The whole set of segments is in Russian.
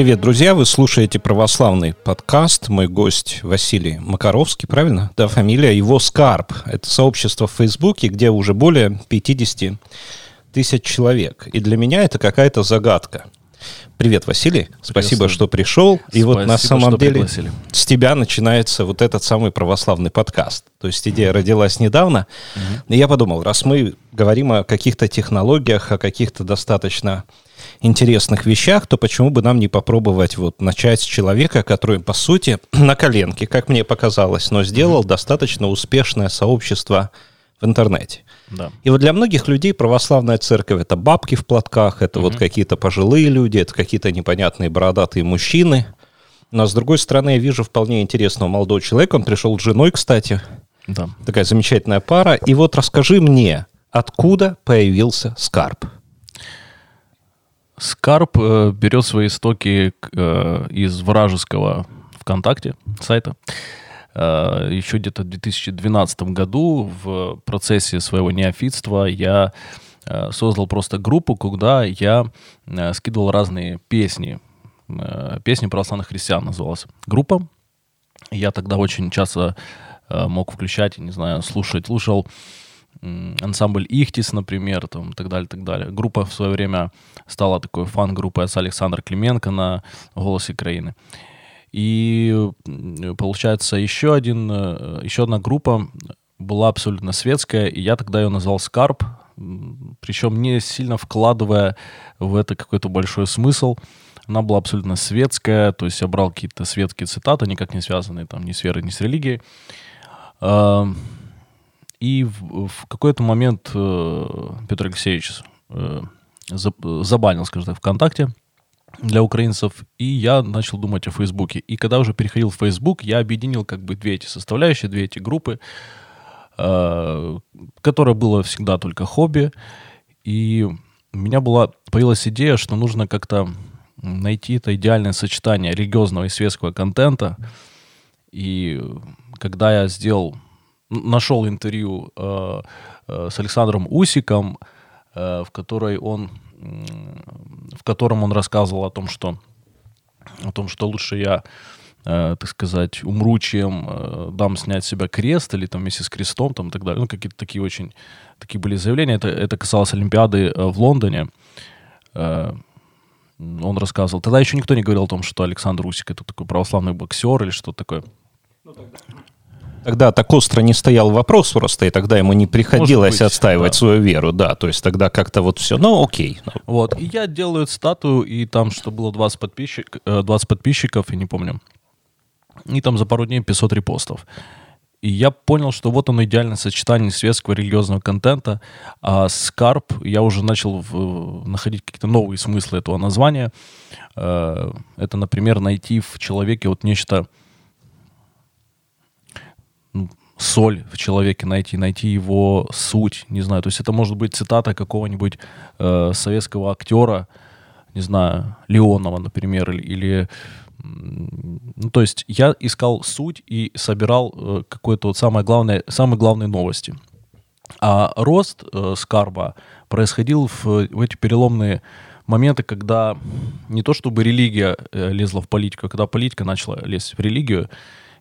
Привет, друзья! Вы слушаете православный подкаст. Мой гость Василий Макаровский, правильно? Да, фамилия его Скарб. Это сообщество в Фейсбуке, где уже более 50 тысяч человек. И для меня это какая-то загадка. Привет, Василий. Спасибо, что пришел. И Спасибо, вот на самом деле пригласили. с тебя начинается вот этот самый православный подкаст. То есть идея родилась недавно. И я подумал, раз мы говорим о каких-то технологиях, о каких-то достаточно интересных вещах, то почему бы нам не попробовать вот начать с человека, который, по сути, на коленке, как мне показалось, но сделал достаточно успешное сообщество в интернете. Да. И вот для многих людей православная церковь это бабки в платках, это вот какие-то пожилые люди, это какие-то непонятные бородатые мужчины. Но с другой стороны, я вижу вполне интересного молодого человека. Он пришел с женой, кстати. Да. Такая замечательная пара. И вот расскажи мне, откуда появился Скарб? Скарп э, берет свои истоки э, из вражеского ВКонтакте сайта. Э, еще где-то в 2012 году в процессе своего неофитства я э, создал просто группу, куда я э, скидывал разные песни. Песни православных христиан называлась группа. Я тогда очень часто мог включать, не знаю, слушать, слушал ансамбль Ихтис, например, там, так далее, так далее. Группа в свое время стала такой фан-группой с Александр Клименко на «Голосе Украины». И получается еще, один, э, еще одна группа была абсолютно светская, и я тогда ее назвал «Скарп», причем не сильно вкладывая в это какой-то большой смысл. Она была абсолютно светская, то есть я брал какие-то светские цитаты, никак не связанные там ни с верой, ни с религией. И в, в какой-то момент э, Петр Алексеевич э, за- забанил, скажем так, ВКонтакте для украинцев, и я начал думать о Фейсбуке. И когда уже переходил в Фейсбук, я объединил как бы две эти составляющие, две эти группы, э, которое было всегда только хобби. И у меня была, появилась идея, что нужно как-то найти это идеальное сочетание религиозного и светского контента. И когда я сделал, нашел интервью э, э, с Александром Усиком, э, в которой он, в котором он рассказывал о том, что о том, что лучше я, э, так сказать, умру, чем э, дам снять с себя крест или там вместе с крестом там, и так далее. Ну, какие-то такие очень такие были заявления. Это, это касалось Олимпиады э, в Лондоне. Э, он рассказывал. Тогда еще никто не говорил о том, что Александр Усик это такой православный боксер или что-то такое. Тогда так остро не стоял вопрос просто, и тогда ему не приходилось быть, отстаивать да. свою веру, да, то есть тогда как-то вот все, ну окей. Ну, Вот. И я делаю статую, и там, что было 20, подписчик, э, 20 подписчиков, я не помню. И там за пару дней 500 репостов. И я понял, что вот оно идеальное сочетание светского религиозного контента. А Скарп, я уже начал в- находить какие-то новые смыслы этого названия. Э, Это, например, найти в человеке вот нечто соль в человеке найти, найти его суть, не знаю. То есть это может быть цитата какого-нибудь э, советского актера, не знаю, Леонова, например, или, или, ну, то есть я искал суть и собирал э, какое-то вот самое главное, самые главные новости. А рост э, Скарба происходил в, в эти переломные моменты, когда не то чтобы религия э, лезла в политику, а когда политика начала лезть в религию,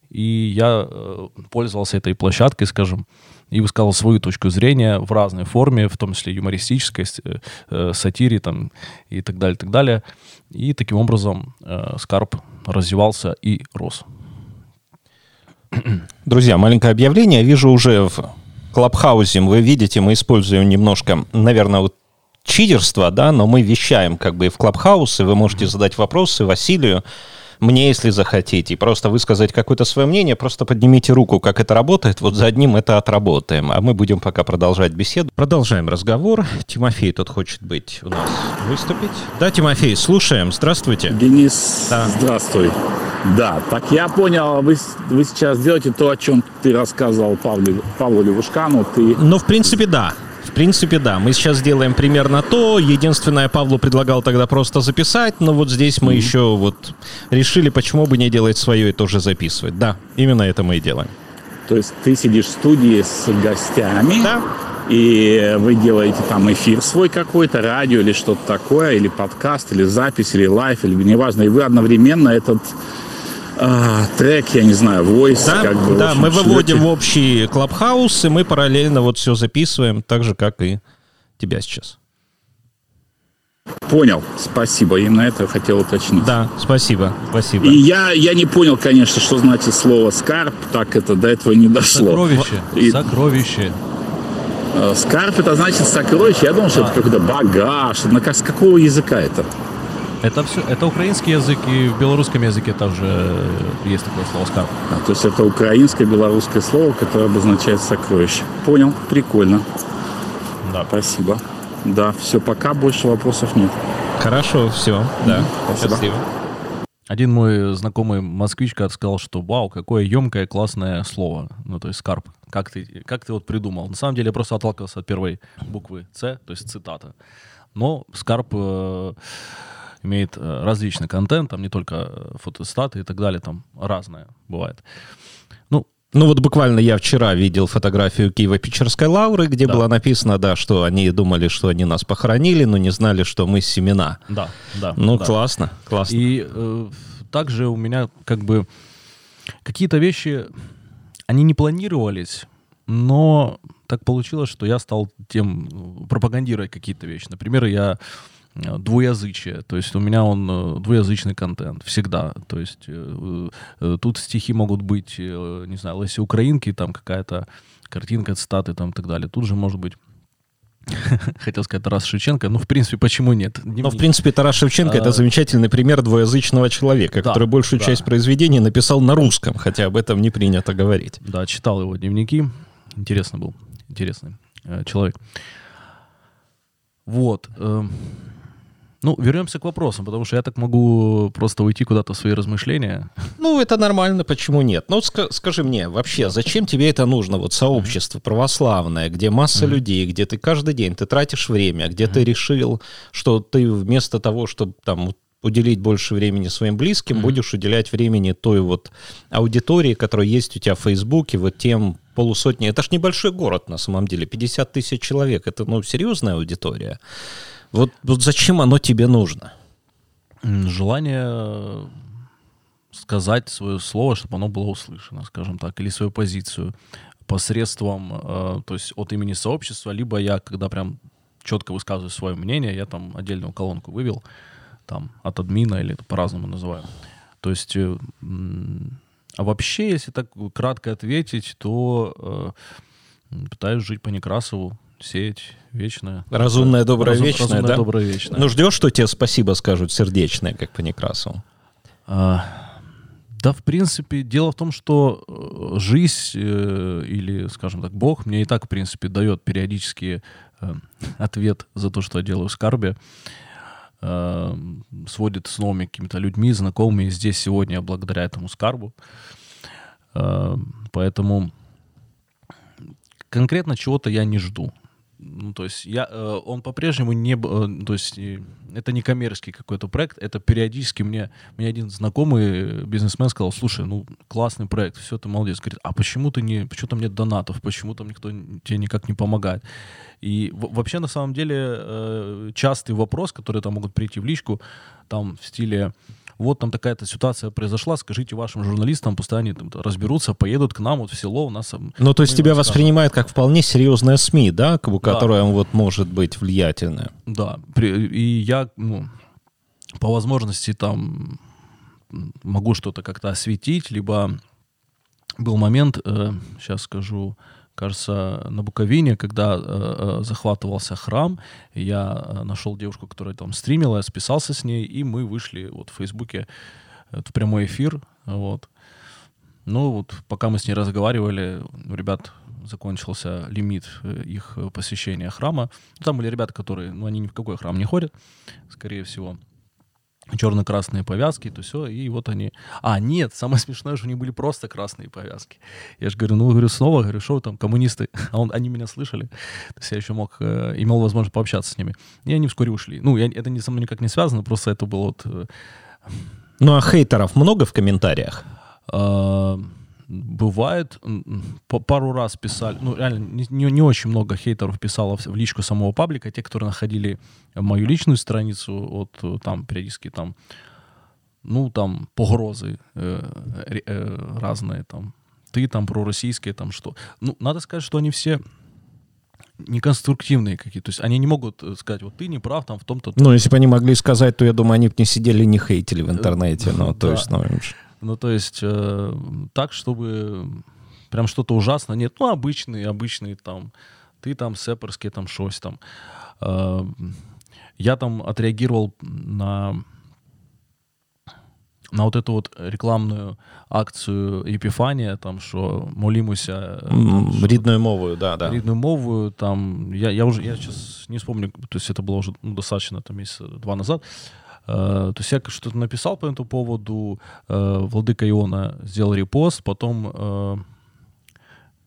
и я э, пользовался этой площадкой, скажем, и высказал свою точку зрения в разной форме, в том числе юмористической, э, э, сатире там, и так далее, так далее. И таким образом э, Скарп развивался и рос. Друзья, маленькое объявление. Я вижу уже в Клабхаусе, вы видите, мы используем немножко, наверное, вот читерство, да, но мы вещаем как бы и в Клабхаус, и вы можете задать вопросы Василию, мне, если захотите, и просто высказать какое-то свое мнение, просто поднимите руку, как это работает, вот за одним это отработаем, а мы будем пока продолжать беседу. Продолжаем разговор. Тимофей тут хочет быть у нас выступить. Да, Тимофей, слушаем, здравствуйте. Денис, Да. здравствуй. Да, так я понял, вы, вы сейчас делаете то, о чем ты рассказывал Павлу, Павлу Левушкану. Ты Ну, в принципе, да. В принципе, да. Мы сейчас делаем примерно то. Единственное, Павлу предлагал тогда просто записать, но вот здесь мы еще вот решили, почему бы не делать свое и тоже записывать. Да, именно это мы и делаем. То есть ты сидишь в студии с гостями, Да. и вы делаете там эфир свой какой-то, радио или что-то такое, или подкаст, или запись, или лайф, или неважно, и вы одновременно этот а, трек, я не знаю, voice. Да, как бы, да общем, мы выводим шлете. в общий клабхаус, и мы параллельно вот все записываем, так же, как и тебя сейчас. Понял, спасибо, именно это хотел уточнить. Да, спасибо, спасибо. И я, я не понял, конечно, что значит слово «скарб», так это до этого не дошло. Сокровище. И- Сокровище. Э, Скарб это значит сокровище. Я думал, что это А. какой-то багаж. На, с какого языка это? Это все, это украинский язык, и в белорусском языке также э, есть такое слово скарб. А, то есть это украинское, белорусское слово, которое обозначает сокровище. Понял, прикольно. Да. Спасибо. Да, все, пока больше вопросов нет. Хорошо, все, да, спасибо. счастливо. Один мой знакомый москвич как сказал, что вау, какое емкое, классное слово. Ну, то есть скарб. Как ты, как ты вот придумал? На самом деле я просто отталкивался от первой буквы С, то есть цитата. Но скарб э, имеет э, различный контент, там не только э, фотостаты и так далее, там разное бывает. Ну, Ну вот буквально я вчера видел фотографию Киево-Печерской лавры, где Да. было написано, да, что они думали, что они нас похоронили, но не знали, что мы семена. да, да. Ну, да. классно, классно. И э, также у меня как бы какие-то вещи, они не планировались, но так получилось, что я стал тем э, пропагандировать какие-то вещи. Например, я двуязычие, то есть у меня он э, двуязычный контент всегда, то есть э, э, тут стихи могут быть, э, не знаю, если украинки, там какая-то картинка, цитаты там и так далее, тут же может быть Хотел сказать Тарас Шевченко, ну, в принципе, почему нет? Не- Но, в принципе, Тарас Шевченко это А, замечательный пример двуязычного человека, да, который большую да. часть произведений написал на русском, хотя об этом не принято говорить. Да, читал его дневники. Интересно был. Интересный э, человек. Вот. эм, ну, вернемся к вопросам, потому что я так могу просто уйти куда-то в свои размышления. Ну, это нормально, почему нет? Ну, ска- скажи мне, вообще, зачем тебе это нужно? Вот сообщество православное, где масса людей, где ты каждый день, ты тратишь время, где ты решил, что ты вместо того, чтобы там уделить больше времени своим близким, будешь уделять времени той вот аудитории, которая есть у тебя в Фейсбуке, вот тем полусотни. Это ж небольшой город на самом деле, 50 тысяч человек. Это, ну, серьезная аудитория. Вот, вот зачем оно тебе нужно? Желание э, сказать свое слово, чтобы оно было услышано, скажем так, или свою позицию посредством, э, то есть от имени сообщества, либо я, когда прям четко высказываю свое мнение, я там отдельную колонку вывел, там, от админа, или по-разному называю. То есть, э, а вообще, если так кратко ответить, то э, пытаюсь жить по Некрасову, сеять вечное. Разумное, доброе, Разум- вечное, разумное, да? доброе, вечное. Ну, ждешь, что тебе спасибо скажут сердечное, как по Некрасову? А, да, в принципе, дело в том, что э, жизнь э, или, скажем так, Бог мне и так, в принципе, дает периодически э, ответ за то, что я делаю в скарбе. Э, сводит с новыми какими-то людьми, знакомыми здесь сегодня благодаря этому скарбу. Э, поэтому конкретно чего-то я не жду. Ну, то есть я, э, он по-прежнему не, э, то есть э, это не коммерческий какой-то проект, это периодически мне, мне один знакомый бизнесмен сказал, слушай, ну классный проект, все, ты молодец, говорит, а почему ты не, почему там нет донатов, почему там никто тебе никак не помогает? И вообще на самом деле частый вопрос, который там могут прийти в личку, там в стиле, вот там такая-то ситуация произошла, скажите вашим журналистам, пускай они там разберутся, поедут к нам вот в село, у нас... там, Ну, то есть тебя вам скажем». воспринимают как вполне серьезная СМИ, да, бы, которая вот может быть влиятельная. Да, и я, ну, по возможности там могу что-то как-то осветить, либо был момент, сейчас скажу, кажется, на Буковине, когда э, э, захватывался храм, я э, нашел девушку, которая там стримила, я списался с ней, и мы вышли вот в Фейсбуке э, в прямой эфир, вот. Ну вот, пока мы с ней разговаривали, у ребят закончился лимит их посещения храма. Там были ребята, которые, ну, они ни в какой храм не ходят, скорее всего. Черно-красные повязки, то все, и вот они... А, нет, самое смешное, что у них были просто красные повязки. Я же говорю, ну, говорю, снова, говорю, что там, коммунисты? А он, они меня слышали. То есть я еще мог, э, имел возможность пообщаться с ними. И они вскоре ушли. Ну, я, это не со мной никак не связано, просто это было вот... э, Ну, а хейтеров много в комментариях? а, бывает, пару раз писали, ну реально не, не, очень много хейтеров писало в, в личку самого паблика, те, которые находили мою личную страницу, вот э, там периодически там, ну там погрозы э, э, разные там, ты там пророссийские там что. Ну надо сказать, что они все неконструктивные какие-то. То есть они не могут э, сказать, вот ты не прав там в том-то. Ну, если бы они могли сказать, то я думаю, они бы не сидели, не хейтили в интернете. Ну, то есть, ну, ну, то есть э, так, чтобы прям что-то ужасное. Нет, ну, обычные, обычные там, ты там сеперский, там шось там. Э, я там отреагировал на на вот эту вот рекламную акцию Епифания, там, что молимуся... Там, Рідною мовою, да, да. Рідною мовою, там, я, я уже, я сейчас не вспомню, то есть это было уже ну, достаточно, там, месяца два назад, то есть я что-то написал по этому поводу, uh, Владыка Иона сделал репост, потом uh,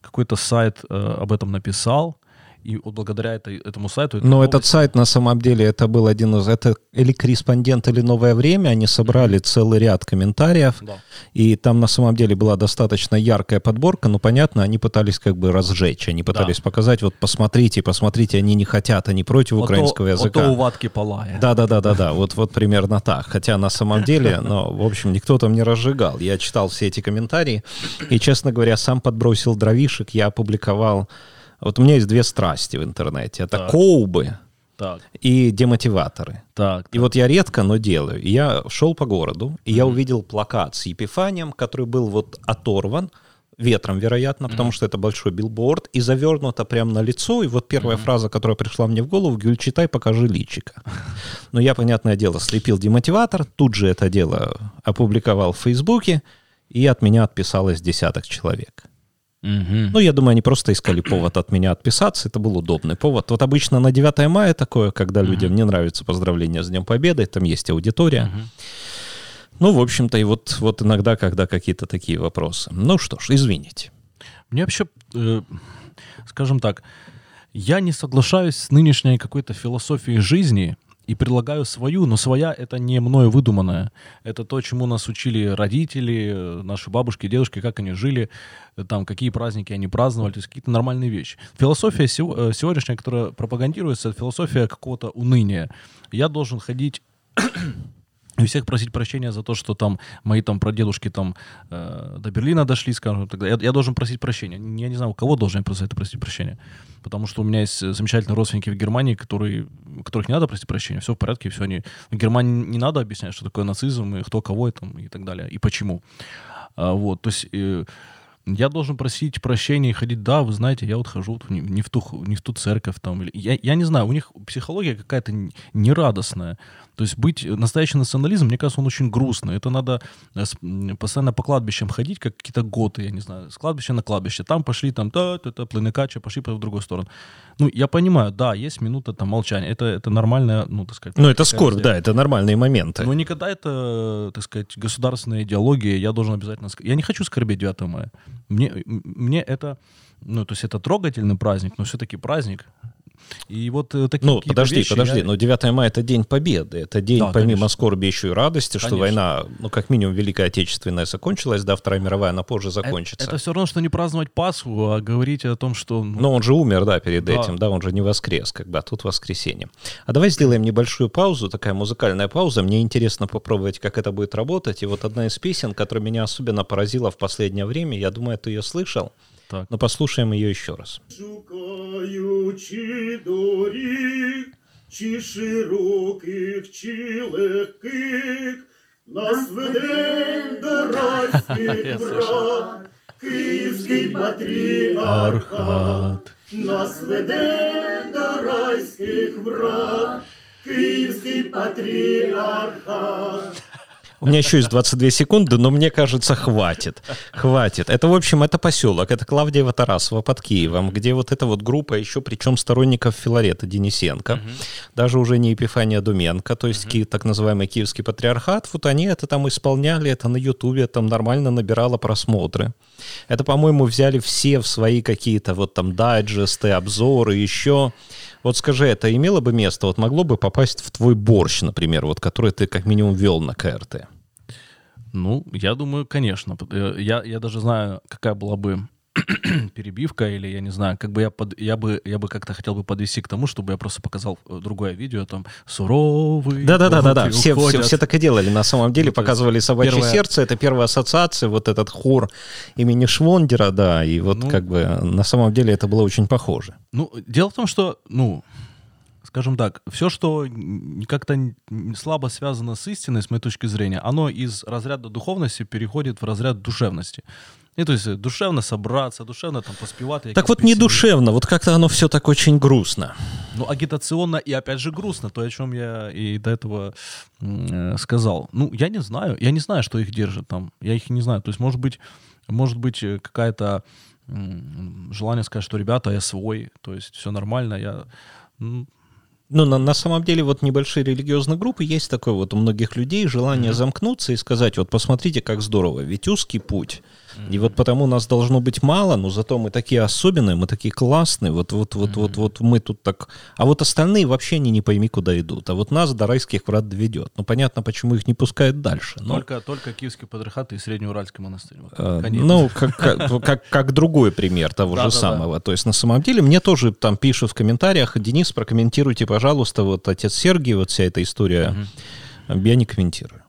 какой-то сайт об этом написал, и вот благодаря этой, этому сайту... Но новость... этот сайт на самом деле это был один из... Это или корреспондент, или новое время. Они собрали целый ряд комментариев. Да. И там на самом деле была достаточно яркая подборка. Но понятно, они пытались как бы разжечь. Они пытались да. показать, вот посмотрите, посмотрите, они не хотят, они против вот украинского то, языка. Вот то у ватки палая. Да-да-да-да-да. Вот, вот примерно так. Хотя на самом деле, но, в общем, никто там не разжигал. Я читал все эти комментарии. И, честно говоря, сам подбросил дровишек. Я опубликовал вот у меня есть две страсти в интернете. Это так. коубы так. и демотиваторы. Так, так. И вот я редко, но делаю. И я шел по городу, и mm-hmm. я увидел плакат с Епифанием, который был вот оторван, ветром, вероятно, mm-hmm. потому что это большой билборд, и завернуто прямо на лицо. И вот первая mm-hmm. фраза, которая пришла мне в голову, Гюль, читай, покажи личика. Но я, понятное дело, слепил демотиватор, тут же это дело опубликовал в Фейсбуке, и от меня отписалось десяток человек. Угу. Ну, я думаю, они просто искали повод от меня отписаться. Это был удобный повод. Вот обычно на 9 мая такое, когда угу. людям не нравится поздравление с Днем Победы, там есть аудитория. Угу. Ну, в общем-то, и вот, вот иногда, когда какие-то такие вопросы. Ну что ж, извините. Мне вообще, э, скажем так, я не соглашаюсь с нынешней какой-то философией жизни, и предлагаю свою, но своя это не мною выдуманная. Это то, чему нас учили родители, наши бабушки, дедушки, как они жили, там, какие праздники они праздновали, то есть какие-то нормальные вещи. Философия э, сегодняшняя, которая пропагандируется, это философия какого-то уныния. Я должен ходить и всех просить прощения за то, что там мои там прадедушки там э, до Берлина дошли, скажем тогда. Я, я должен просить прощения. Я не знаю, у кого должен за это просить прощения. Потому что у меня есть замечательные родственники в Германии, которые, которых не надо просить прощения. Все в порядке, все они... В Германии не надо объяснять, что такое нацизм, и кто кого и, там, и так далее, и почему. А, вот, то есть... Э, я должен просить прощения и ходить, да, вы знаете, я вот хожу не, не, в, ту, не в ту церковь там. Или, я, я не знаю, у них психология какая-то нерадостная. То есть быть настоящий национализм, мне кажется, он очень грустный. Это надо э, постоянно по кладбищам ходить, как какие-то готы, я не знаю, с кладбища на кладбище. Там пошли, там, та та та плыныкача, пошли в другую сторону. Ну, я понимаю, да, есть минута там молчания. Это, это нормальная, ну, так сказать... Ну, это скорбь, да, это нормальные моменты. Но никогда это, так сказать, государственная идеология, я должен обязательно... Я не хочу скорбеть 9 мая. Мне, мне это... Ну, то есть это трогательный праздник, но все-таки праздник. И вот э, такие Ну, подожди, вещи подожди, я... но 9 мая это день победы, это день да, помимо конечно. скорби еще и радости, конечно. что война, ну, как минимум, Великая Отечественная закончилась, да, Вторая мировая, она позже закончится. Это, это все равно, что не праздновать Пасху, а говорить о том, что... Ну, но он же умер, да, перед да. этим, да, он же не воскрес, как бы, а тут воскресенье. А давай сделаем небольшую паузу, такая музыкальная пауза, мне интересно попробовать, как это будет работать, и вот одна из песен, которая меня особенно поразила в последнее время, я думаю, ты ее слышал, так. Но послушаем ее еще раз. Шукаючи доріг, чи широких, чи легких, нас веде до райських врат, Київський патріархат. Нас веде до райських врат, Київський патріархат. У меня еще есть 22 секунды, но мне кажется, хватит. Хватит. Это, в общем, это поселок. Это Клавдия Тарасова под Киевом, где вот эта вот группа еще, причем сторонников Филарета Денисенко, угу. даже уже не Епифания Думенко, то есть угу. так называемый Киевский патриархат, вот они это там исполняли, это на Ютубе там нормально набирало просмотры. Это, по-моему, взяли все в свои какие-то вот там дайджесты, обзоры, еще. Вот скажи, это имело бы место, вот могло бы попасть в твой борщ, например, вот который ты как минимум вел на КРТ? Ну, я думаю, конечно. Э, я, я даже знаю, какая была бы перебивка или я не знаю, как бы я под, я бы я бы как-то хотел бы подвести к тому, чтобы я просто показал э, другое видео там суровый. Да, да, да, да, да. Все, все, все так и делали. На самом деле ну, показывали собачье первое... сердце. Это первая ассоциация, вот этот хор имени Швондера, да, и вот ну, как бы на самом деле это было очень похоже. Ну, дело в том, что, ну, скажем так, все, что как-то слабо связано с истиной, с моей точки зрения, оно из разряда духовности переходит в разряд душевности. И то есть э, душевно собраться, душевно там поспевать. Так вот не душевно, вот как-то оно все так очень грустно. Ну, агитационно и опять же грустно, то, о чем я и до этого э, сказал. Ну, я не знаю, я не знаю, что их держит там, я их не знаю. То есть, может быть, может быть э, какая-то э, желание сказать, что, ребята, я свой, то есть все нормально, я... Ну, на, на самом деле, вот небольшие религиозные группы есть такое вот у многих людей желание mm-hmm. замкнуться и сказать, вот посмотрите, как здорово, ведь узкий путь. И вот потому нас должно быть мало, но зато мы такие особенные, мы такие классные, вот, вот, вот, вот, вот мы тут так... А вот остальные вообще они не пойми, куда идут. А вот нас до райских врат доведет. Ну, понятно, почему их не пускают дальше. Но... Только, только Киевский Патриархат и Среднеуральский монастырь. Вот, а, ну, как, как, как, как другой пример того же самого. То есть, на самом деле, мне тоже там пишут в комментариях, Денис, прокомментируйте, пожалуйста, вот отец Сергий, вот вся эта история. Я не комментирую.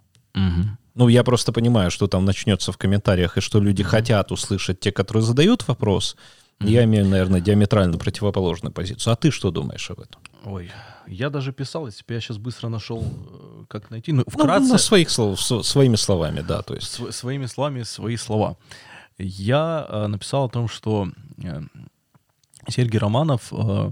Ну, я просто понимаю, что там начнется в комментариях, и что люди mm-hmm. хотят услышать те, которые задают вопрос. Mm-hmm. Я имею, наверное, диаметрально противоположную позицию. А ты что думаешь об этом? Ой, я даже писал, если бы я сейчас быстро нашел, э, как найти. Ну, вкратце... Ну, на своих слов, своими словами, да, то есть. Св- своими словами, свои слова. Я э, написал о том, что э, Сергей Романов, э,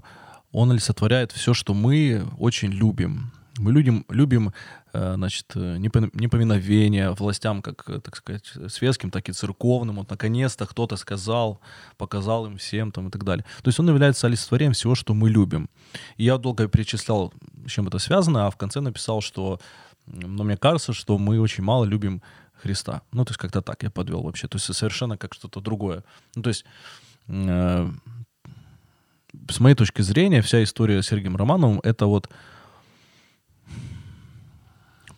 он олицетворяет все, что мы очень любим. Мы людям, любим значит, э, неповиновение властям, как, э, так сказать, светским, так и церковным. Вот наконец-то кто-то сказал, показал им всем там и так далее. То есть он является олицетворением всего, что мы любим. И я долго перечислял, с чем это связано, а в конце написал, что, но мне кажется, что мы очень мало любим Христа. Ну, то есть как-то так я подвел вообще. То есть совершенно как что-то другое. Ну, то есть э, с моей точки зрения вся история с Сергеем Романовым это вот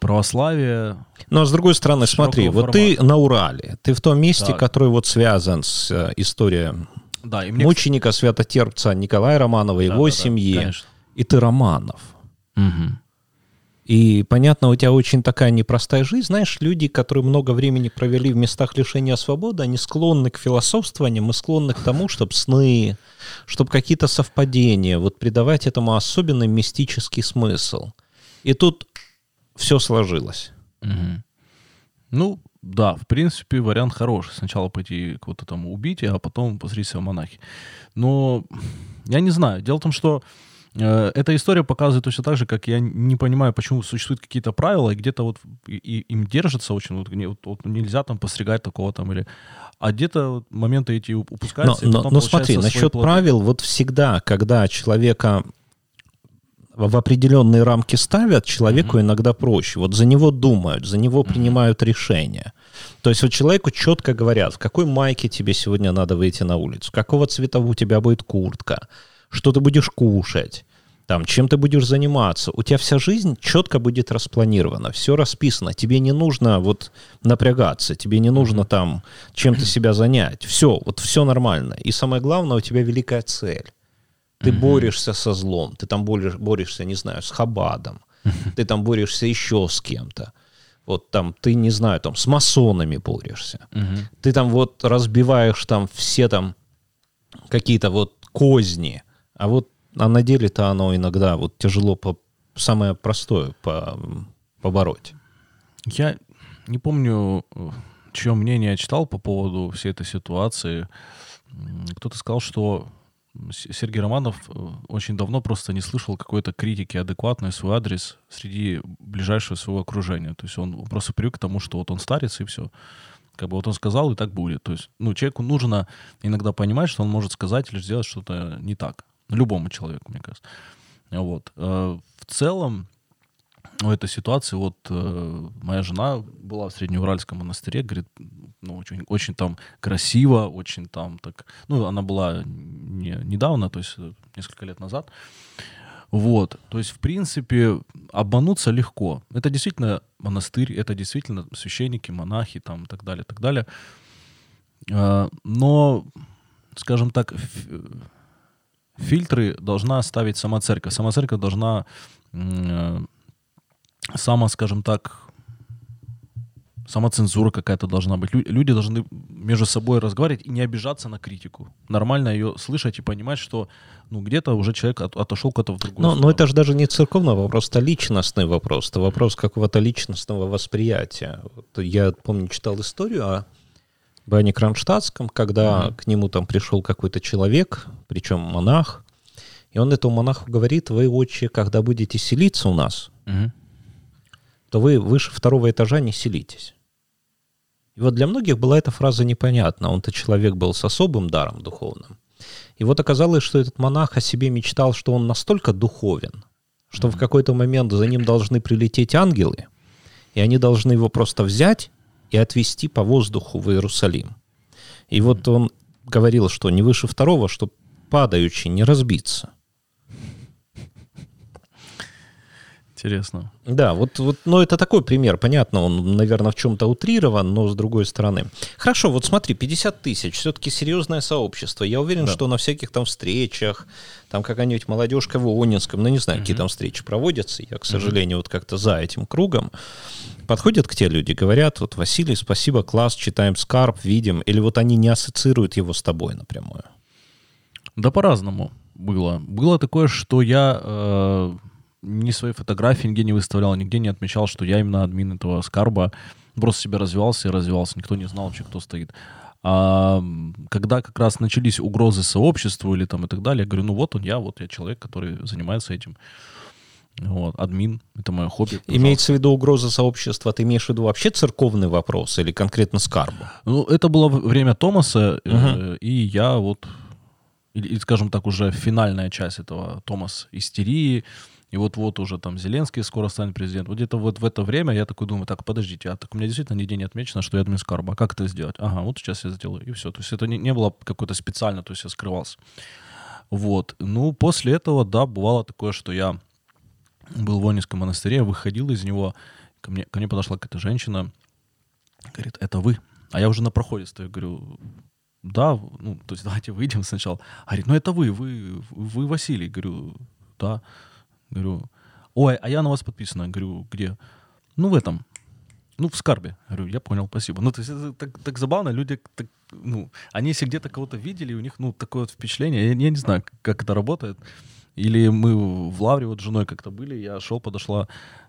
православие. Но с другой стороны, смотри, формата. вот ты на Урале, ты в том месте, так. который вот связан с э, историей да, и мне... мученика святотерпца Николая Романова, да, его да, семьи, да, и ты Романов. Угу. И, понятно, у тебя очень такая непростая жизнь. Знаешь, люди, которые много времени провели в местах лишения свободы, они склонны к философствованию, мы склонны к тому, чтобы сны, чтобы какие-то совпадения, вот придавать этому особенный мистический смысл. И тут все сложилось. Угу. Ну, да, в принципе, вариант хороший. Сначала пойти кого-то там убить, а потом посмотреть в монахи. Но я не знаю. Дело в том, что э, эта история показывает точно так же, как я не понимаю, почему существуют какие-то правила, и где-то вот и, и, им держится очень, вот, вот, вот нельзя там постригать такого там или... А где-то вот моменты эти упускаются. Но, но, но смотри, насчет плоды. правил, вот всегда, когда человека в определенные рамки ставят, человеку mm-hmm. иногда проще. Вот за него думают, за него mm-hmm. принимают решения. То есть вот человеку четко говорят, в какой майке тебе сегодня надо выйти на улицу, какого цвета у тебя будет куртка, что ты будешь кушать, там, чем ты будешь заниматься. У тебя вся жизнь четко будет распланирована, все расписано. Тебе не нужно вот напрягаться, тебе не нужно там чем-то себя занять. Все, вот все нормально. И самое главное, у тебя великая цель. Ты mm-hmm. борешься со злом, ты там борешь, борешься, не знаю, с Хабадом, mm-hmm. ты там борешься еще с кем-то. Вот там ты, не знаю, там с масонами борешься. Mm-hmm. Ты там вот разбиваешь там все там какие-то вот козни. А вот а на деле-то оно иногда вот тяжело по самое простое по, побороть. Я не помню, чье мнение я читал по поводу всей этой ситуации. Кто-то сказал, что Сергей Романов э, очень давно просто не слышал какой-то критики адекватной свой адрес среди ближайшего своего окружения. То есть он просто привык к тому, что вот он старец и все. Как бы вот он сказал, и так будет. То есть, ну, человеку нужно иногда понимать, что он может сказать или сделать что-то не так. Любому человеку, мне кажется. Вот. Э, в целом, в этой ситуации вот э, моя жена была в Среднеуральском монастыре, говорит, ну, очень, очень там красиво, очень там так... Ну, она была не, недавно, то есть э, несколько лет назад. Вот, то есть, в принципе, обмануться легко. Это действительно монастырь, это действительно священники, монахи, там, так далее, так далее. А, но, скажем так, фильтры должна ставить сама церковь. Сама церковь должна э, сама, скажем так, сама цензура какая-то должна быть. Люди должны между собой разговаривать и не обижаться на критику. Нормально ее слышать и понимать, что ну, где-то уже человек от, отошел куда-то в другую но, сторону. Но это же даже не церковный вопрос, это личностный вопрос. Это вопрос какого-то личностного восприятия. Вот я помню, читал историю о Бане Кронштадтском, когда mm-hmm. к нему там пришел какой-то человек, причем монах, и он этому монаху говорит, вы, отче, когда будете селиться у нас, mm-hmm. То вы выше второго этажа не селитесь. И вот для многих была эта фраза непонятна. Он-то человек был с особым даром духовным. И вот оказалось, что этот монах о себе мечтал, что он настолько духовен, что mm-hmm. в какой-то момент за ним должны прилететь ангелы, и они должны его просто взять и отвезти по воздуху в Иерусалим. И вот он говорил, что не выше второго, что падающий не разбиться. Интересно. Да, вот, вот, но это такой пример, понятно, он, наверное, в чем-то утрирован, но с другой стороны. Хорошо, вот смотри, 50 тысяч, все-таки серьезное сообщество. Я уверен, да. что на всяких там встречах, там какая-нибудь молодежка в Ионинском, ну не знаю, угу. какие там встречи проводятся, я, к сожалению, угу. вот как-то за этим кругом. Подходят к тебе люди, говорят, вот, Василий, спасибо, класс, читаем Скарп, видим, или вот они не ассоциируют его с тобой напрямую? Да по-разному было. Было такое, что я... Э ни свои фотографии нигде не выставлял, нигде не отмечал, что я именно админ этого скарба. Просто себя развивался и развивался. Никто не знал вообще, кто стоит. А когда как раз начались угрозы сообществу или там и так далее, я говорю, ну вот он я, вот я человек, который занимается этим. Вот, админ, это мое хобби. Пожалуйста. Имеется в виду угроза сообщества, ты имеешь в виду вообще церковный вопрос или конкретно скарбу? Ну, это было время Томаса, угу. э, и я вот, или, скажем так, уже финальная часть этого Томас истерии, и вот-вот уже там Зеленский скоро станет президентом. Вот где-то вот в это время я такой думаю, так, подождите, а так у меня действительно нигде не отмечено, что я админ Скарба. А как это сделать? Ага, вот сейчас я сделаю, и все. То есть это не, не было какое-то специально, то есть я скрывался. Вот. Ну, после этого, да, бывало такое, что я был в Вонинском монастыре, выходил из него, ко мне, ко мне подошла какая-то женщина, говорит, это вы? А я уже на проходе стою, говорю, да, ну, то есть давайте выйдем сначала. Говорит, ну это вы, вы, вы Василий. Говорю, да. Говорю, ой, а я на вас подписана. Говорю, где? Ну, в этом. Ну, в Скарбе. Говорю, я понял, спасибо. Ну, то есть это так, так забавно, люди, так, ну, они если где-то кого-то видели, у них, ну, такое вот впечатление, я, я не знаю, как это работает. Или мы в Лавре вот с женой как-то были, я шел, подошла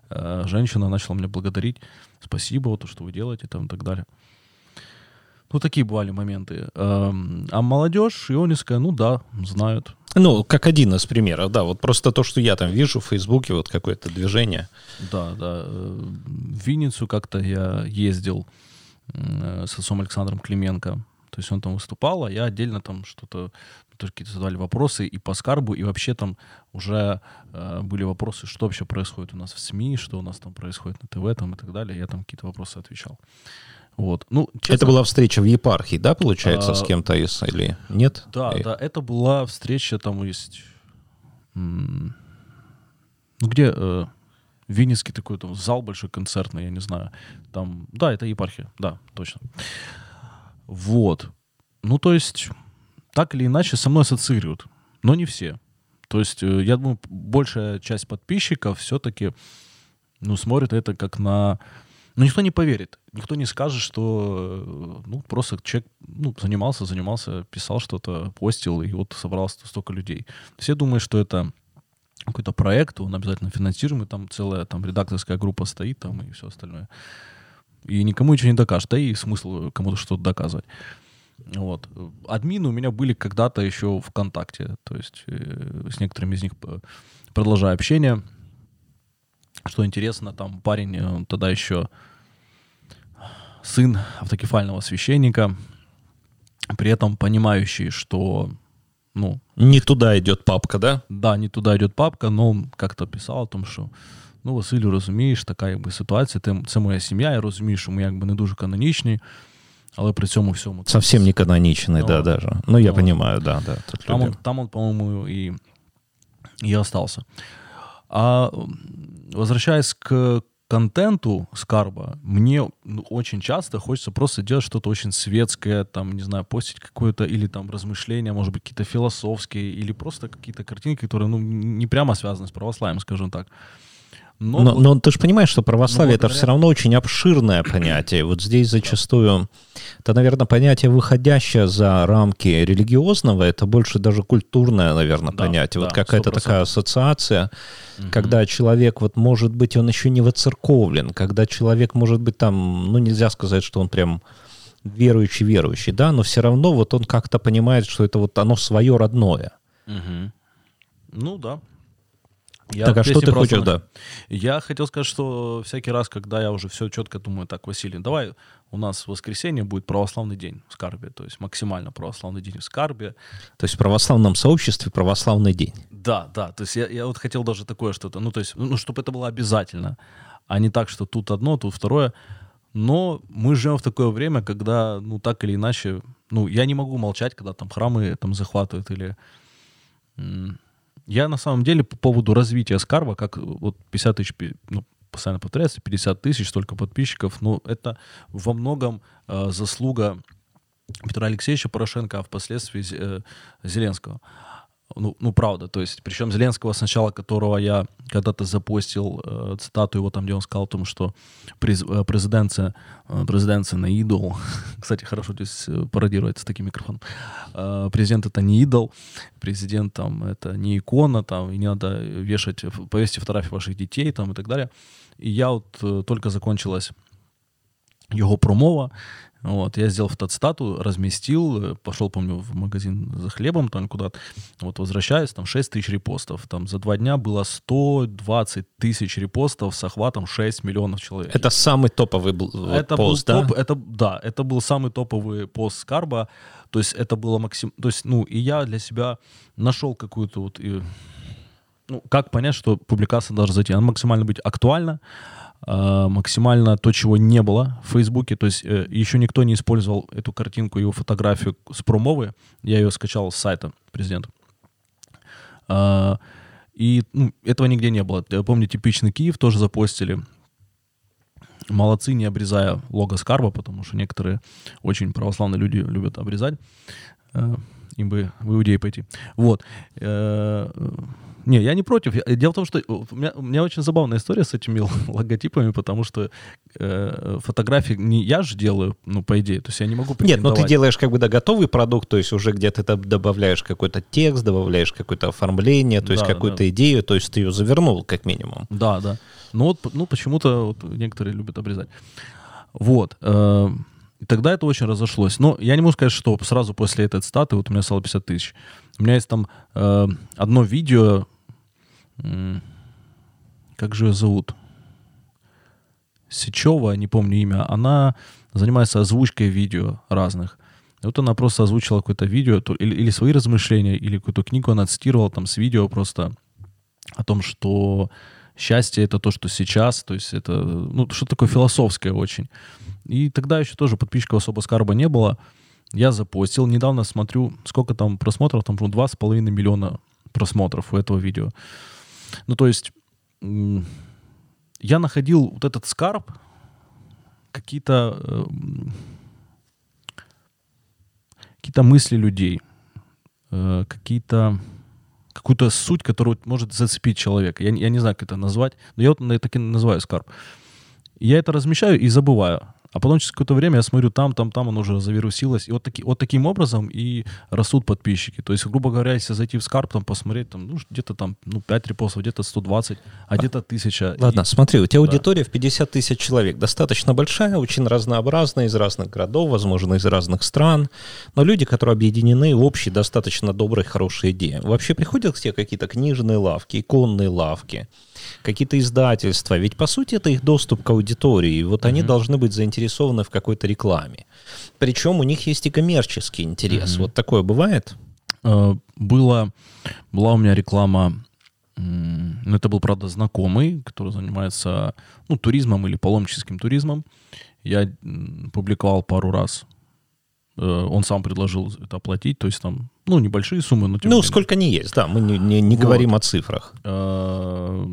э, женщина, начала меня благодарить. Спасибо, вот то, что вы делаете, там, и так далее. Ну, такие бывали моменты. Эм, а молодежь иониская, ну да, знают. Ну, как один из примеров, да. Вот просто то, что я там вижу в Фейсбуке, вот какое-то движение. Да, да. В Винницу как-то я ездил э, с отцом Александром Клименко. То есть он там выступал, а я отдельно там что-то, тоже какие-то задавали вопросы и по скарбу, и вообще там уже э, были вопросы, что вообще происходит у нас в СМИ, что у нас там происходит на ТВ там и так далее. Я там какие-то вопросы отвечал. Вот. Ну, честно, это была встреча в епархии, да, получается, а, с кем-то из или нет? Да, и... да, это была встреча, там есть... Ну, где... Э, Винницкий такой там зал большой концертный, я не знаю. Там, да, это епархия, да, точно. Вот. Ну, то есть, так или иначе, со мной ассоциируют, но не все. То есть, э, я думаю, большая часть подписчиков все-таки, ну, смотрит это как на но никто не поверит, никто не скажет, что э, ну, просто человек ну, занимался, занимался, писал что-то, постил, и вот собралось столько людей. Все думают, что это какой-то проект, он обязательно финансируемый, там целая там редакторская группа стоит там и все остальное. И никому ничего не докажет, да и смысл кому-то что-то доказывать. Вот. Админы у меня были когда-то еще ВКонтакте, то есть э, с некоторыми из них э, продолжаю общение. Что интересно, там парень э, тогда еще сын автокефального священника, при этом понимающий, что ну... Не туда идет папка, да? Да, не туда идет папка, но он как-то писал о том, що ну, Василю, розумієш, така якби ситуація, ти, це моя сім'я, я розумію, що ми якби не дуже канонічні, але при цьому всьому... Совсем не каноничный, ну, да, даже. Ну, я ну, понимаю, да, да. Тут там, он, там он, по-моему, и и остался. А возвращаясь к контенту Скарба, мне ну, очень часто хочется просто делать что-то очень светское, там, не знаю, постить какое-то, или там размышления, может быть, какие-то философские, или просто какие-то картинки, которые, ну, не прямо связаны с православием, скажем так. Но, но, но ты же понимаешь, что православие это все равно очень обширное понятие. Вот здесь зачастую это, наверное, понятие, выходящее за рамки религиозного, это больше даже культурное, наверное, да, понятие. Да, вот какая-то такая ассоциация, угу. когда человек, вот может быть, он еще не воцерковлен, когда человек может быть там, ну нельзя сказать, что он прям верующий, верующий, да, но все равно вот он как-то понимает, что это вот оно свое родное. Угу. Ну да, я так, а что ты хочешь, да? Я хотел сказать, что всякий раз, когда я уже все четко думаю, так, Василий, давай у нас в воскресенье будет православный день в Скарбе, то есть максимально православный день в Скарбе. То есть в православном сообществе православный день. Да, да, то есть я, я вот хотел даже такое что-то, ну то есть, ну чтобы это было обязательно, а не так, что тут одно, тут второе. Но мы живем в такое время, когда, ну так или иначе, ну я не могу молчать, когда там храмы там захватывают или я на самом деле по поводу развития Скарва, как вот 50 тысяч, ну, постоянно повторяется, 50 тысяч, столько подписчиков, ну, это во многом э, заслуга Петра Алексеевича Порошенко, а впоследствии э, Зеленского ну, ну, правда, то есть, причем Зеленского сначала, которого я когда-то запостил э, цитату его там, где он сказал о том, что през, э, президент, э, президент не идол, кстати, хорошо здесь э, пародировать с таким микрофоном, э, президент это не идол, президент там это не икона, там, и не надо вешать, повесьте фотографии ваших детей там и так далее. И я вот э, только закончилась его промова, вот, я сделал фотоцитату, разместил, э, пошел, помню, в магазин за хлебом там куда-то, вот, возвращаюсь, там 6 тысяч репостов, там за два дня было 120 тысяч репостов с охватом 6 миллионов человек. Это самый топовый был это пост, был да? Топ, это, да, это был самый топовый пост Скарба, то есть это было максим... То есть, ну, и я для себя нашел какую-то вот... И, ну, как понять, что публикация должна зайти? Она максимально быть актуальна, максимально то, чего не было в Фейсбуке. То есть э, еще никто не использовал эту картинку, его фотографию с промовы. Я ее скачал с сайта президента. Э, и ну, этого нигде не было. Я помню, типичный Киев тоже запостили. Молодцы, не обрезая лого Скарба, потому что некоторые очень православные люди любят обрезать. Им бы в Иудеи пойти. Вот. Не, я не против. Дело в том, что у меня, у меня очень забавная история с этими логотипами, потому что э, фотографии не я же делаю, ну, по идее. То есть я не могу Нет, но ты делаешь как бы, да, готовый продукт, то есть уже где-то ты добавляешь какой-то текст, добавляешь какое-то оформление, то есть да, какую-то да. идею, то есть ты ее завернул, как минимум. Да, да. Ну вот, ну почему-то вот некоторые любят обрезать. Вот. Э, тогда это очень разошлось. Но я не могу сказать, что сразу после этой цитаты вот у меня стало 50 тысяч. У меня есть там э, одно видео, как же ее зовут? Сечева, не помню имя, она занимается озвучкой видео разных. И вот она просто озвучила какое-то видео, или, или свои размышления, или какую-то книгу она цитировала там с видео просто о том, что счастье это то, что сейчас, то есть это, ну, что такое философское очень. И тогда еще тоже подписчиков особо скарба не было. Я запостил, недавно смотрю, сколько там просмотров, там, по два с половиной миллиона просмотров у этого видео. Ну, то есть я находил вот этот скарб, какие-то э, какие-то мысли людей, э, какие-то какую-то суть, которую может зацепить человека. Я, я не знаю, как это назвать, но я вот так и называю скарб. Я это размещаю и забываю. А потом через какое-то время я смотрю, там, там, там оно уже завирусилось. И вот, таки, вот таким образом и растут подписчики. То есть, грубо говоря, если зайти в Скарп, там посмотреть, там, ну, где-то там, ну, 5 репостов, где-то 120, а где-то 1000. Ладно, и... смотри, у тебя да. аудитория в 50 тысяч человек. Достаточно большая, очень разнообразная, из разных городов, возможно, из разных стран. Но люди, которые объединены в общей, достаточно доброй, хорошей идеи. Вообще приходят к тебе какие-то книжные лавки, иконные лавки, какие-то издательства. Ведь, по сути, это их доступ к аудитории. Вот mm-hmm. они должны быть заинтересованы в какой-то рекламе. Причем у них есть и коммерческий интерес. Mm-hmm. Вот такое бывает? Э, было, была у меня реклама ну, это был, правда, знакомый, который занимается ну, туризмом или паломническим туризмом. Я публиковал пару раз. Э, он сам предложил это оплатить, то есть там Ну, небольшие суммы, но тем Ну, менее. сколько не есть, да, мы не, не- не Вот. говорим о цифрах. Э,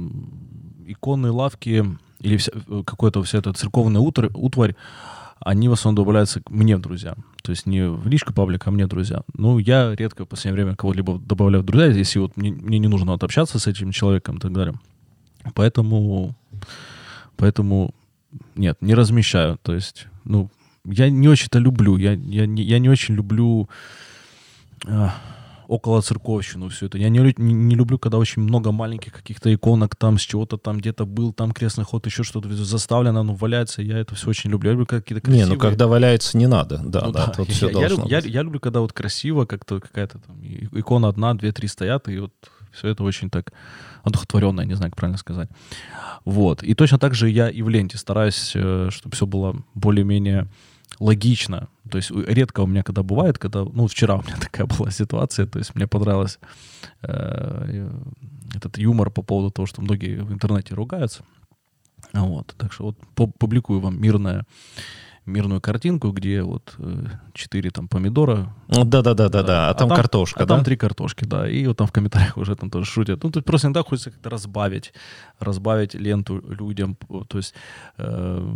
иконные лавки или э, какой-то вся эта церковная утварь, утварь, они в основном добавляются к мне в друзья. То есть не в личку паблик, а мне друзья. Ну, я редко в последнее время кого-либо добавляю в друзья, если вот мне, мне не нужно вот общаться с этим человеком и так далее. Поэтому, поэтому нет, не размещаю. То есть, ну, я не очень-то люблю. Я, я, не, я не очень люблю около церковщину все это. Я не, не, не люблю, когда очень много маленьких каких-то иконок там с чего-то там где-то был, там крестный ход, еще что-то заставлено, ну, валяется. Я это все очень люблю. Я люблю какие-то Не, красивые... ну когда валяется, не надо. Да, Ну да, да, тут я, все я должно я- быть. я люблю, когда вот красиво как-то какая-то там икона одна, две, три стоят, и вот все это очень так одухотворенно, я не знаю, как правильно сказать. Вот. И точно так же я и в ленте стараюсь, чтобы все было более-менее логично. То есть редко у меня когда бывает, когда, ну, вчера у меня такая была ситуация, то есть мне понравилось э, этот юмор по поводу того, что многие в интернете ругаются. Вот, так что вот пу- публикую вам мирное, мирную картинку, где вот э, четыре там помидора. Ну, Да-да-да-да-да, а там картошка, а там да? три картошки, да. И вот там в комментариях уже там тоже шутят. Ну, тут просто иногда хочется как-то разбавить, разбавить ленту людям, то есть э,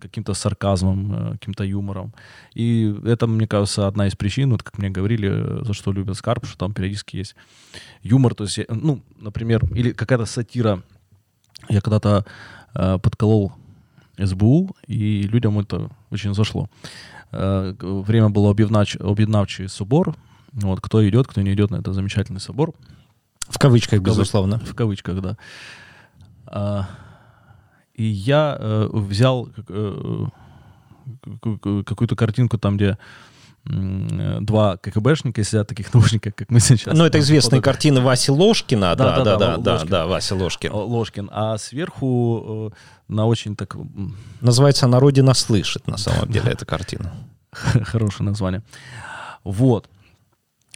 каким-то сарказмом, э, каким-то юмором. И это, мне кажется, одна из причин, вот как мне говорили, э, за что любят Скарп, что там периодически есть юмор, то есть, ну, например, или какая-то сатира. Я когда-то э, подколол СБУ, и людям это очень зашло. Э, время было объеднавчий собор. Вот, кто идет, кто не идет на этот замечательный собор. В кавычках, кавы- безусловно. В кавычках, да. А, и я э, взял э, какую-то картинку там, где два КГБшника сидят в таких наушниках, как мы сейчас. Ну, это известная Вот картина Васи Ложкина. Да, да, Да-да-да, да, да, Ложкин. да, Вася Ложкин. Ложкин, а сверху э, на очень так Называется «Она Родина слышит», на самом деле, эта картина. хорошее название. Вот.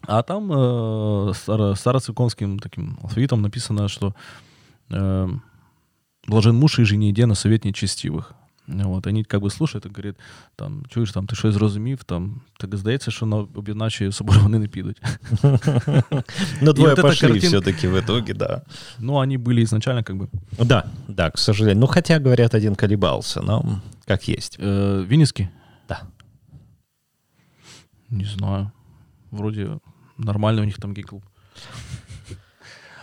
А там э, старо- староцерковским таким алфавитом написано, что э, блажен муж и жені йде на совет нечестивых. Вот, они как бы слушают і говорять, там, чуєш, там, ти щось зрозумів, там, так здається, що на об'єднавчий собор вони не підуть. Ну, двое вот эта пошли картинка- все-таки в итоге, да. Ну, они были изначально как бы... Да, да, к сожалению. Ну, хотя, говорят, один колебался, но как есть. Э, Винницкий? Да. Не знаю. Вроде нормально у них там гей-клуб.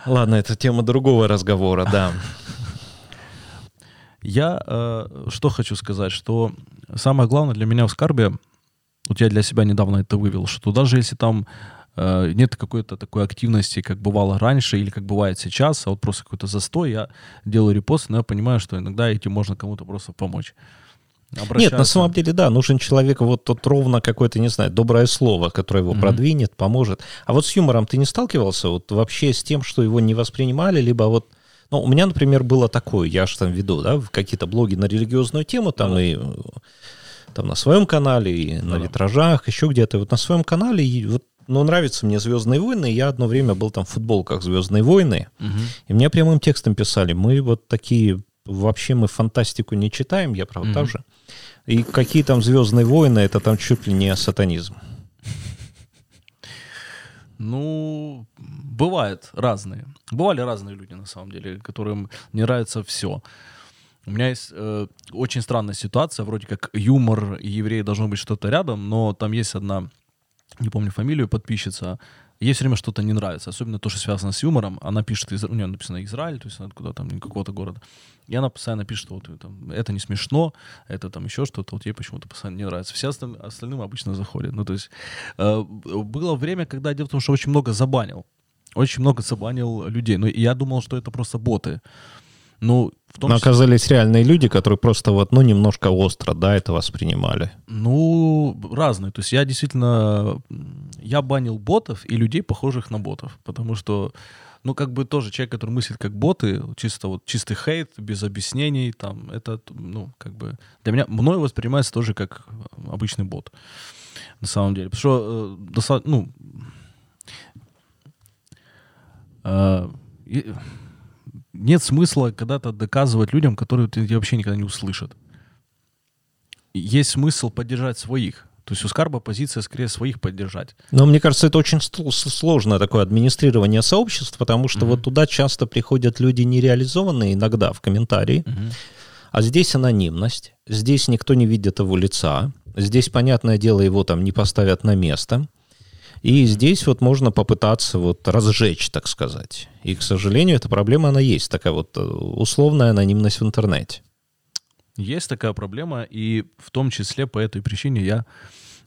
Ладно, это тема другого разговора, да. Я э, что хочу сказать, что самое главное для меня в Скарбе, вот я для себя недавно это вывел, что даже если там э, нет какой-то такой активности, как бывало раньше или как бывает сейчас, а вот просто какой-то застой, я делаю репост, но я понимаю, что иногда этим можно кому-то просто помочь. Нет, на самом деле, да, нужен человек вот тут ровно какое-то, не знаю, доброе слово, которое его Мгм. продвинет, поможет. А вот с юмором ты не сталкивался вот вообще с тем, что его не воспринимали, либо вот ну, у меня, например, было такое, я же там веду, да, какие-то блоги на религиозную тему, там Да. и э, там на своем канале, и на Да. витражах, еще где-то. Вот на своем канале, и вот, ну, нравятся мне «Звездные войны», я одно время был там в футболках «Звездные войны», Мгм. и мне прямым текстом писали, мы вот такие, вообще мы фантастику не читаем, я правда так же. И какие там «Звездные войны», это там чуть ли не сатанизм. Ну, бывают разные. Бывали разные люди, на самом деле, которым не нравится все. У меня есть э, очень странная ситуация, вроде как юмор и евреи должно быть что-то рядом, но там есть одна, не помню фамилию, подписчица, ей все время что-то не нравится, особенно то, что связано с юмором. Она пишет, из, у нее написано Израиль, то есть она откуда там, какого-то города. И она постоянно пишет, что вот это, это не смешно, это там еще что-то, вот ей почему-то постоянно не нравится. Все осталь- остальным обычно заходят. Ну, то есть э, было время, когда дело в том, что очень много забанил. Очень много забанил людей. Ну, и я думал, что это просто боты. Ну, в том Но числе- оказались реальные люди, которые просто вот, ну, немножко остро, да, это воспринимали. Ну, разные. То есть я действительно, я банил ботов и людей, похожих на ботов. Потому что, ну, как бы тоже человек, который мыслит как боты, чисто вот чистый хейт, без объяснений, там, это, ну, как бы, для меня, мной воспринимается тоже как обычный бот. На самом деле. Потому что, э, доста- ну, э, нет смысла когда-то доказывать людям, которые тебя вообще никогда не услышат есть смысл поддержать своих. То есть у Скарба позиция скорее своих поддержать. Но мне кажется, это очень сложное такое администрирование сообществ, потому что mm-hmm. вот туда часто приходят люди нереализованные иногда в комментарии, mm-hmm. а здесь анонимность, здесь никто не видит его лица, здесь, понятное дело, его там не поставят на место. И здесь вот можно попытаться вот разжечь, так сказать. И, к сожалению, эта проблема, она есть, такая вот э, условная анонимность в интернете. Есть такая проблема, и в том числе по этой причине я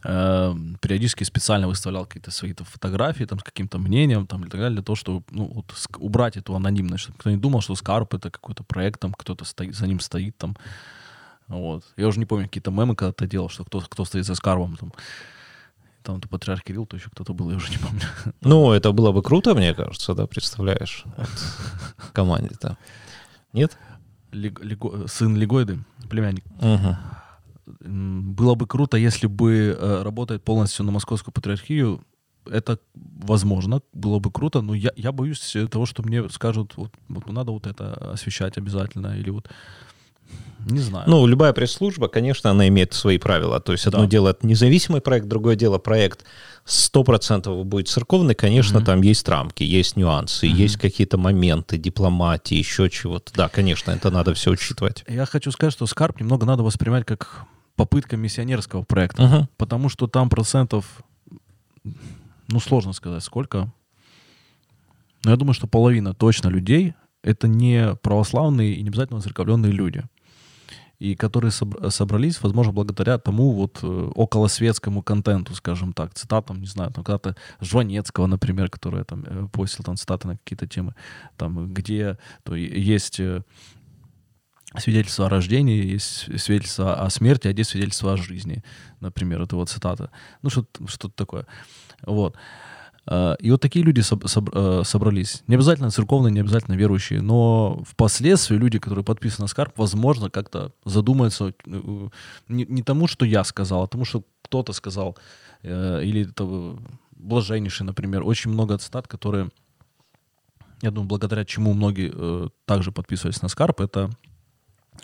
э, периодически специально выставлял какие-то свои -то фотографии там, с каким-то мнением там, и так далее, для того, чтобы ну, вот, убрать эту анонимность, чтобы кто не думал, что Scarp это какой-то проект, там кто-то за ним стоит. Там. Вот. Я уже не помню, какие-то мемы когда-то делал, что кто, кто стоит за Скарбом. Там там то патриарх Кирилл, то еще кто-то был, я уже не помню. Ну, это было бы круто, мне кажется, да, представляешь, команде-то. Нет? Лего, сын Легойды, племянник. Угу. Было бы круто, если бы э, работает полностью на московскую патриархию. Это возможно, было бы круто, но я, я боюсь того, что мне скажут, вот, вот надо вот это освещать обязательно, или вот не знаю. Ну, любая пресс-служба, конечно, она имеет свои правила. То есть одно да. дело это независимый проект, другое дело проект 100% будет церковный. Конечно, mm-hmm. там есть рамки, есть нюансы, mm-hmm. есть какие-то моменты дипломатии, еще чего-то. Да, конечно, это надо все учитывать. Я хочу сказать, что Скарп немного надо воспринимать как попытка миссионерского проекта. Uh-huh. Потому что там процентов, ну, сложно сказать, сколько. Но я думаю, что половина точно людей это не православные и не обязательно церковленные люди и которые собрались, возможно, благодаря тому вот э, околосветскому контенту, скажем так, цитатам, не знаю, там когда-то Жванецкого, например, который там э, постил там цитаты на какие-то темы, там, где то есть э, свидетельство о рождении, есть свидетельство о смерти, а здесь свидетельство о жизни, например, это вот цитата. Ну, что-то, что такое. Вот. Э, и вот такие люди э, собрались. Не обязательно церковные, не обязательно верующие, но впоследствии люди, которые подписаны на Скарп, возможно, как-то задумаются э, не, не тому, что я сказал, а тому, что кто-то сказал. Или это блаженнейший, например. Очень много цитат, которые, я думаю, благодаря чему многие также подписывались на Скарп, это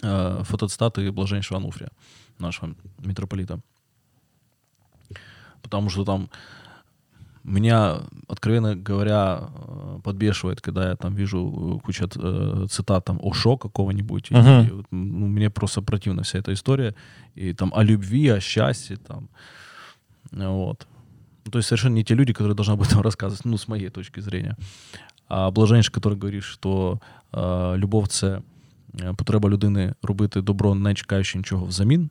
фотоцитаты блаженнейшего Ануфрия, нашего митрополита. Потому что там меня, откровенно говоря, э, подбешивает, когда я там вижу э, кучу э, цитат там о шо какого-нибудь. Uh-huh. И, ну, мне просто противна вся эта история. И там о любви, о счастье. Там. Вот. Ну, то есть совершенно не те люди, которые должны об этом рассказывать, ну, с моей точки зрения. А блаженнейший, который говорит, что э, любов це потреба людини робити добро, не чекаючи нічого взамін.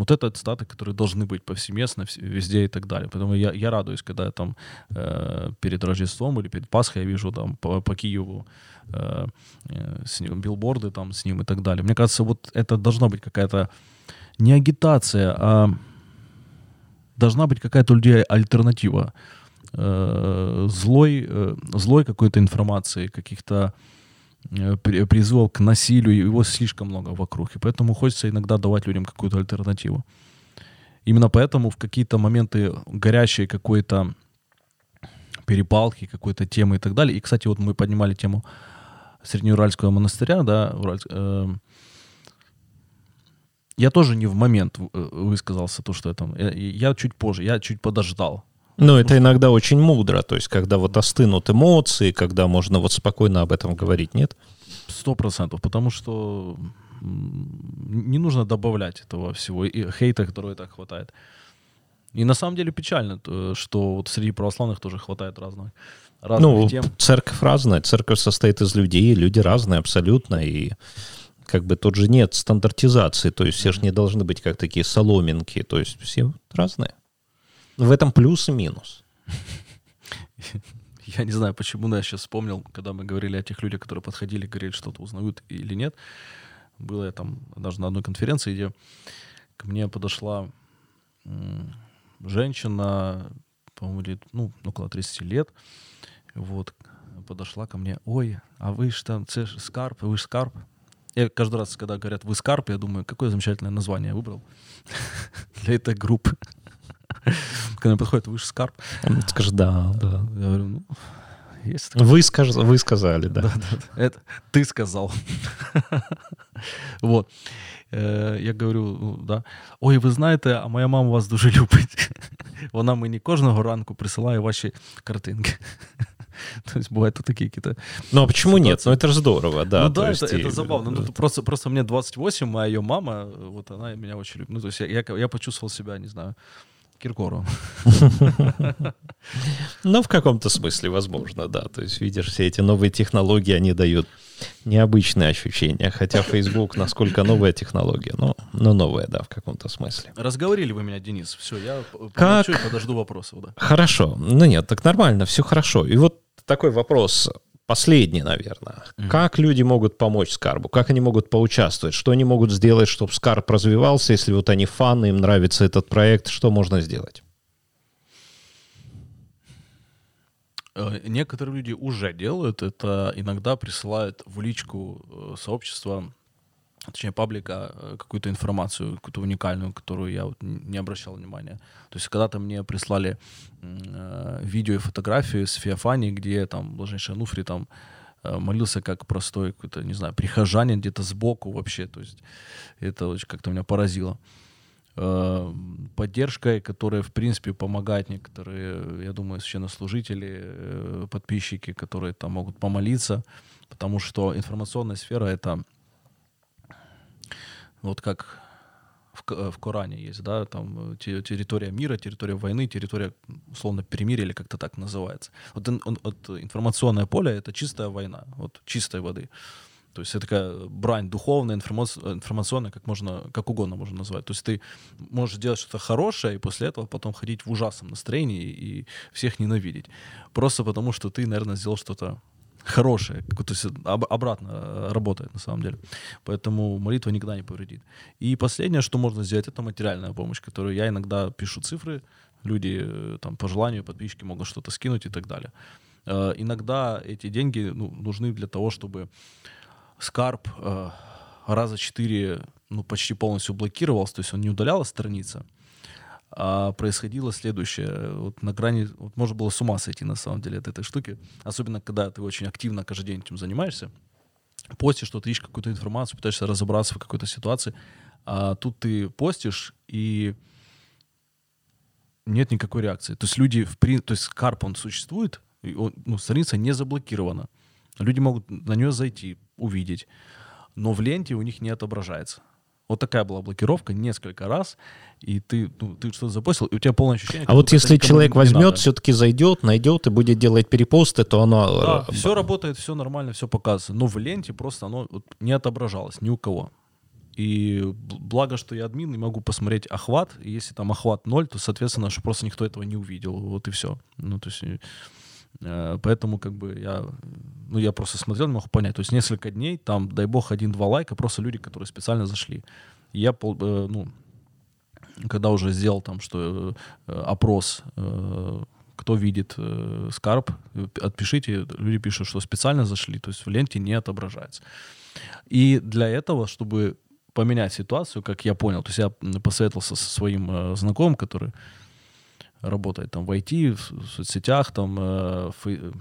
Вот это цитаты, которые должны быть повсеместно, везде и так далее. Поэтому я, я радуюсь, когда я там э, перед Рождеством или перед Пасхой я вижу там по, по Киеву э, э, с ним, билборды там с ним и так далее. Мне кажется, вот это должна быть какая-то не агитация, а должна быть какая-то у людей альтернатива э, злой, э, злой какой-то информации, каких-то Э, призывов к насилию, его слишком много вокруг. И поэтому хочется иногда давать людям какую-то альтернативу. Именно поэтому в какие-то моменты горящей какой-то перепалки, какой-то темы и так далее. И, кстати, вот мы поднимали тему Среднеуральского монастыря, да, Ураль, э, я тоже не в момент э, высказался то, что там... Я, я чуть позже, я чуть подождал. Ну, это иногда очень мудро, то есть когда вот остынут эмоции, когда можно вот спокойно об этом говорить, нет? Сто процентов, потому что не нужно добавлять этого всего, и хейта, которого и так хватает. И на самом деле печально, что вот среди православных тоже хватает разных, разных ну, тем. церковь разная, церковь состоит из людей, люди разные абсолютно, и как бы тут же нет стандартизации, то есть все же не должны быть как такие соломинки, то есть все разные. В этом плюс и минус. Я не знаю, почему, но я сейчас вспомнил, когда мы говорили о тех людях, которые подходили, говорили, что-то узнают или нет. Было я там даже на одной конференции, где ко мне подошла женщина, по-моему, ну, около 30 лет. Вот, подошла ко мне, ой, а вы там, це Скарп, вы же Скарп. Я каждый раз, когда говорят «вы Скарп», я думаю, какое замечательное название я выбрал для этой группы. Когда подходит, вы же Скарп. Скажешь, да, да. Я говорю, ну, Есть такое. Вы, скаж... вы сказали, да. Это ты сказал. Вот. Е, Я говорю, ну, да. Ой, ви знаєте, а моя мама вас дуже любить. Вона мені кожного ранку присилає ваші картинки. Тобто бувають тут такі якісь... Ну а почему нет? Ну это же здорово, да. ну то да, есть это, и- это забавно. Ну, просто, просто мне 28, а ее мама, вот она меня очень любит. Ну, то есть я, я, я почувствовал себя, не знаю, Киркоровым. Ну, в каком-то смысле, возможно, да. То есть, видишь, все эти новые технологии, они дают необычные ощущения. Хотя Facebook, насколько новая технология, но, но новая, да, в каком-то смысле. Разговорили вы меня, Денис. Все, я Как? и подожду вопросов. Да. Хорошо. Ну нет, так нормально, все хорошо. И вот такой вопрос, последний, наверное. Как люди могут помочь Скарбу? Как они могут поучаствовать? Что они могут сделать, чтобы Скарб развивался? Если вот они фаны, им нравится этот проект, что можно сделать? Э, Некоторые люди уже делают это, иногда присылают в личку э, сообщества, точнее паблика, э, какую-то информацию, какую-то уникальную, которую я вот не обращал внимания. То есть когда-то мне прислали э, видео и фотографии с Феофани, где там блаженнейший Ануфрий там э, молился как простой какой-то, не знаю, прихожанин где-то сбоку вообще. То есть это очень как-то меня поразило э, поддержкой, которая, в принципе, помогает некоторые, я думаю, священнослужители, э, подписчики, которые там могут помолиться, потому что информационная сфера — это вот как в, в Коране есть, да, там э, те- территория мира, территория войны, территория, условно, перемирия или как-то так называется. Вот, он- вот информационное поле — это чистая война, вот чистой воды. То есть это такая брань духовная, информац- информационная, как можно, как угодно можно назвать. То есть ты можешь делать что-то хорошее, и после этого потом ходить в ужасном настроении и всех ненавидеть. Просто потому, что ты, наверное, сделал что-то хорошее, то есть об- обратно э, работает на самом деле. Поэтому молитва никогда не повредит. И последнее, что можно сделать, это материальная помощь, которую я иногда пишу цифры, люди э, там по желанию, подписчики могут что-то скинуть и так далее. Э, Иногда эти деньги ну, нужны для того, чтобы Скарп э, раза четыре ну, почти полностью блокировался, то есть он не удаляла страница, а происходило следующее. Вот на грани, вот можно было с ума сойти на самом деле от этой штуки, особенно когда ты очень активно каждый день этим занимаешься, постишь что-то, ищешь какую-то информацию, пытаешься разобраться в какой-то ситуации, а тут ты постишь и нет никакой реакции. То есть люди, в при... то есть Карп, он существует, и он, ну, страница не заблокирована. Люди могут на нее зайти, увидеть, но в ленте у них не отображается. Вот такая была блокировка несколько раз, и ты, ну, ты что-то запостил, и у тебя полное ощущение... А вот если человек возьмет, все-таки зайдет, найдет и будет делать перепосты, то оно... Да, э, все работает, все нормально, все показывается. Но в ленте просто оно не отображалось ни у кого. И благо, что я админ и могу посмотреть охват. И если там охват ноль, то, соответственно, что просто никто этого не увидел. Вот и все. Ну, то есть, э, поэтому как бы я, ну, я просто смотрел, не мог понять. То есть несколько дней, там, дай бог, один-два лайка, просто люди, которые специально зашли. И я, пол- э, ну, когда уже сделал там, что э, опрос, э, кто видит э, скарб, э, отпишите, люди пишут, что специально зашли, то есть в ленте не отображается. И для этого, чтобы поменять ситуацию, как я понял, то есть я посоветовался со своим э, знакомым, который работает там в IT, в, в соцсетях, там, э, фей-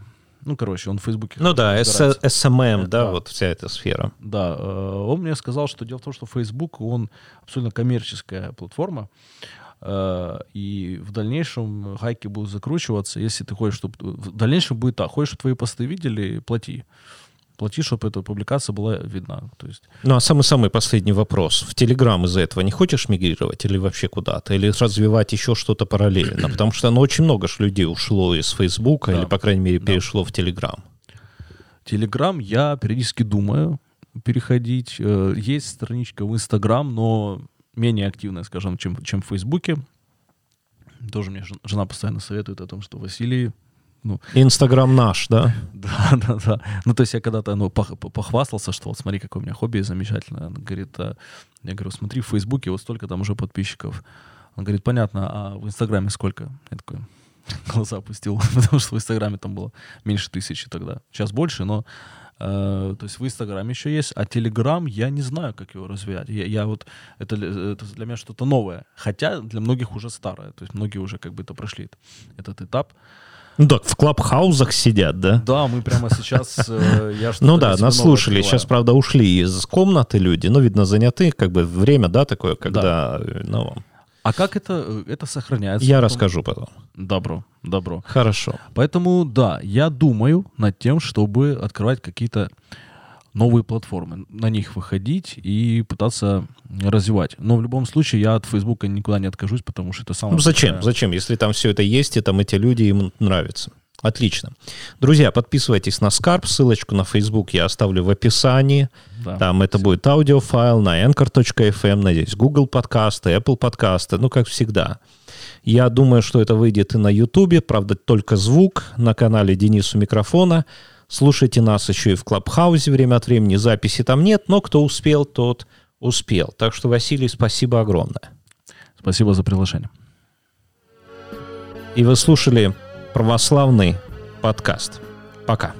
ну, короче, он в Фейсбуке. Ну да. SMM, да, Да. вот вся эта сфера. Да, э, он мне сказал, что дело в том, что Facebook, он абсолютно коммерческая платформа, э, и в дальнейшем гайки будут закручиваться, если ты хочешь, чтобы... В дальнейшем будет так, хочешь, чтобы твои посты видели, плати. Плати, чтобы эта публикация была видна. То есть, Ну а самый-самый последний вопрос. В Телеграм из-за этого не хочешь мигрировать или вообще куда-то? Или развивать еще что-то параллельно? Потому что ну, очень много ж людей ушло из Фейсбука Да. или, по крайней мере, Да. перешло в Телеграм. Телеграм я периодически думаю переходить. Э, Есть страничка в Инстаграм, но менее активная, скажем, чем, чем в Фейсбуке. Тоже мне жен- жена постоянно советует о том, что Василий, ну, Инстаграм наш, да? Да, да, да. Ну, то есть я когда-то ну, пох- похвастался, что вот смотри, какое у меня хобби замечательное. Он говорит, а, я говорю, смотри, в Фейсбуке вот столько там уже подписчиков. Он говорит, понятно, а в Инстаграме сколько? Я такой глаза опустил, потому что в Инстаграме там было меньше тысячи тогда. Сейчас больше, но э, то есть в Инстаграме еще есть, а Телеграм я не знаю, как его развивать. Я, я вот это, для- это для меня что-то новое, хотя для многих уже старое, то есть многие уже как бы это прошли этот этап. Ну так, в клабхаузах сидят, да? Да, мы прямо сейчас... э, я Ну да, нас слушали. открываю. Сейчас, правда, ушли из комнаты люди. Ну, видно, заняты. Как бы время, да, такое, когда... э, Ну, А как это, э, это сохраняется? я потом? расскажу потом. Добро, добро. Хорошо. Поэтому, да, я думаю над тем, чтобы открывать какие-то новые платформы, на них выходить и пытаться развивать. Но в любом случае я от Фейсбука никуда не откажусь, потому что это самое... Ну, зачем? большая- Зачем? Если там все это есть, и там эти люди им нравятся. Отлично. Друзья, подписывайтесь на Скарп. Ссылочку на Facebook я оставлю в описании. Да. Там это будет аудиофайл на anchor.fm, надеюсь, Google подкасты, Apple подкасты, ну, как всегда. Я думаю, что это выйдет и на YouTube, правда, только звук на канале Денису Микрофона. Слушайте нас еще и в Клабхаузе время от времени. Записи там нет, но кто успел, тот успел. Так что, Василий, спасибо огромное. Спасибо за приглашение. И вы слушали православный подкаст. Пока.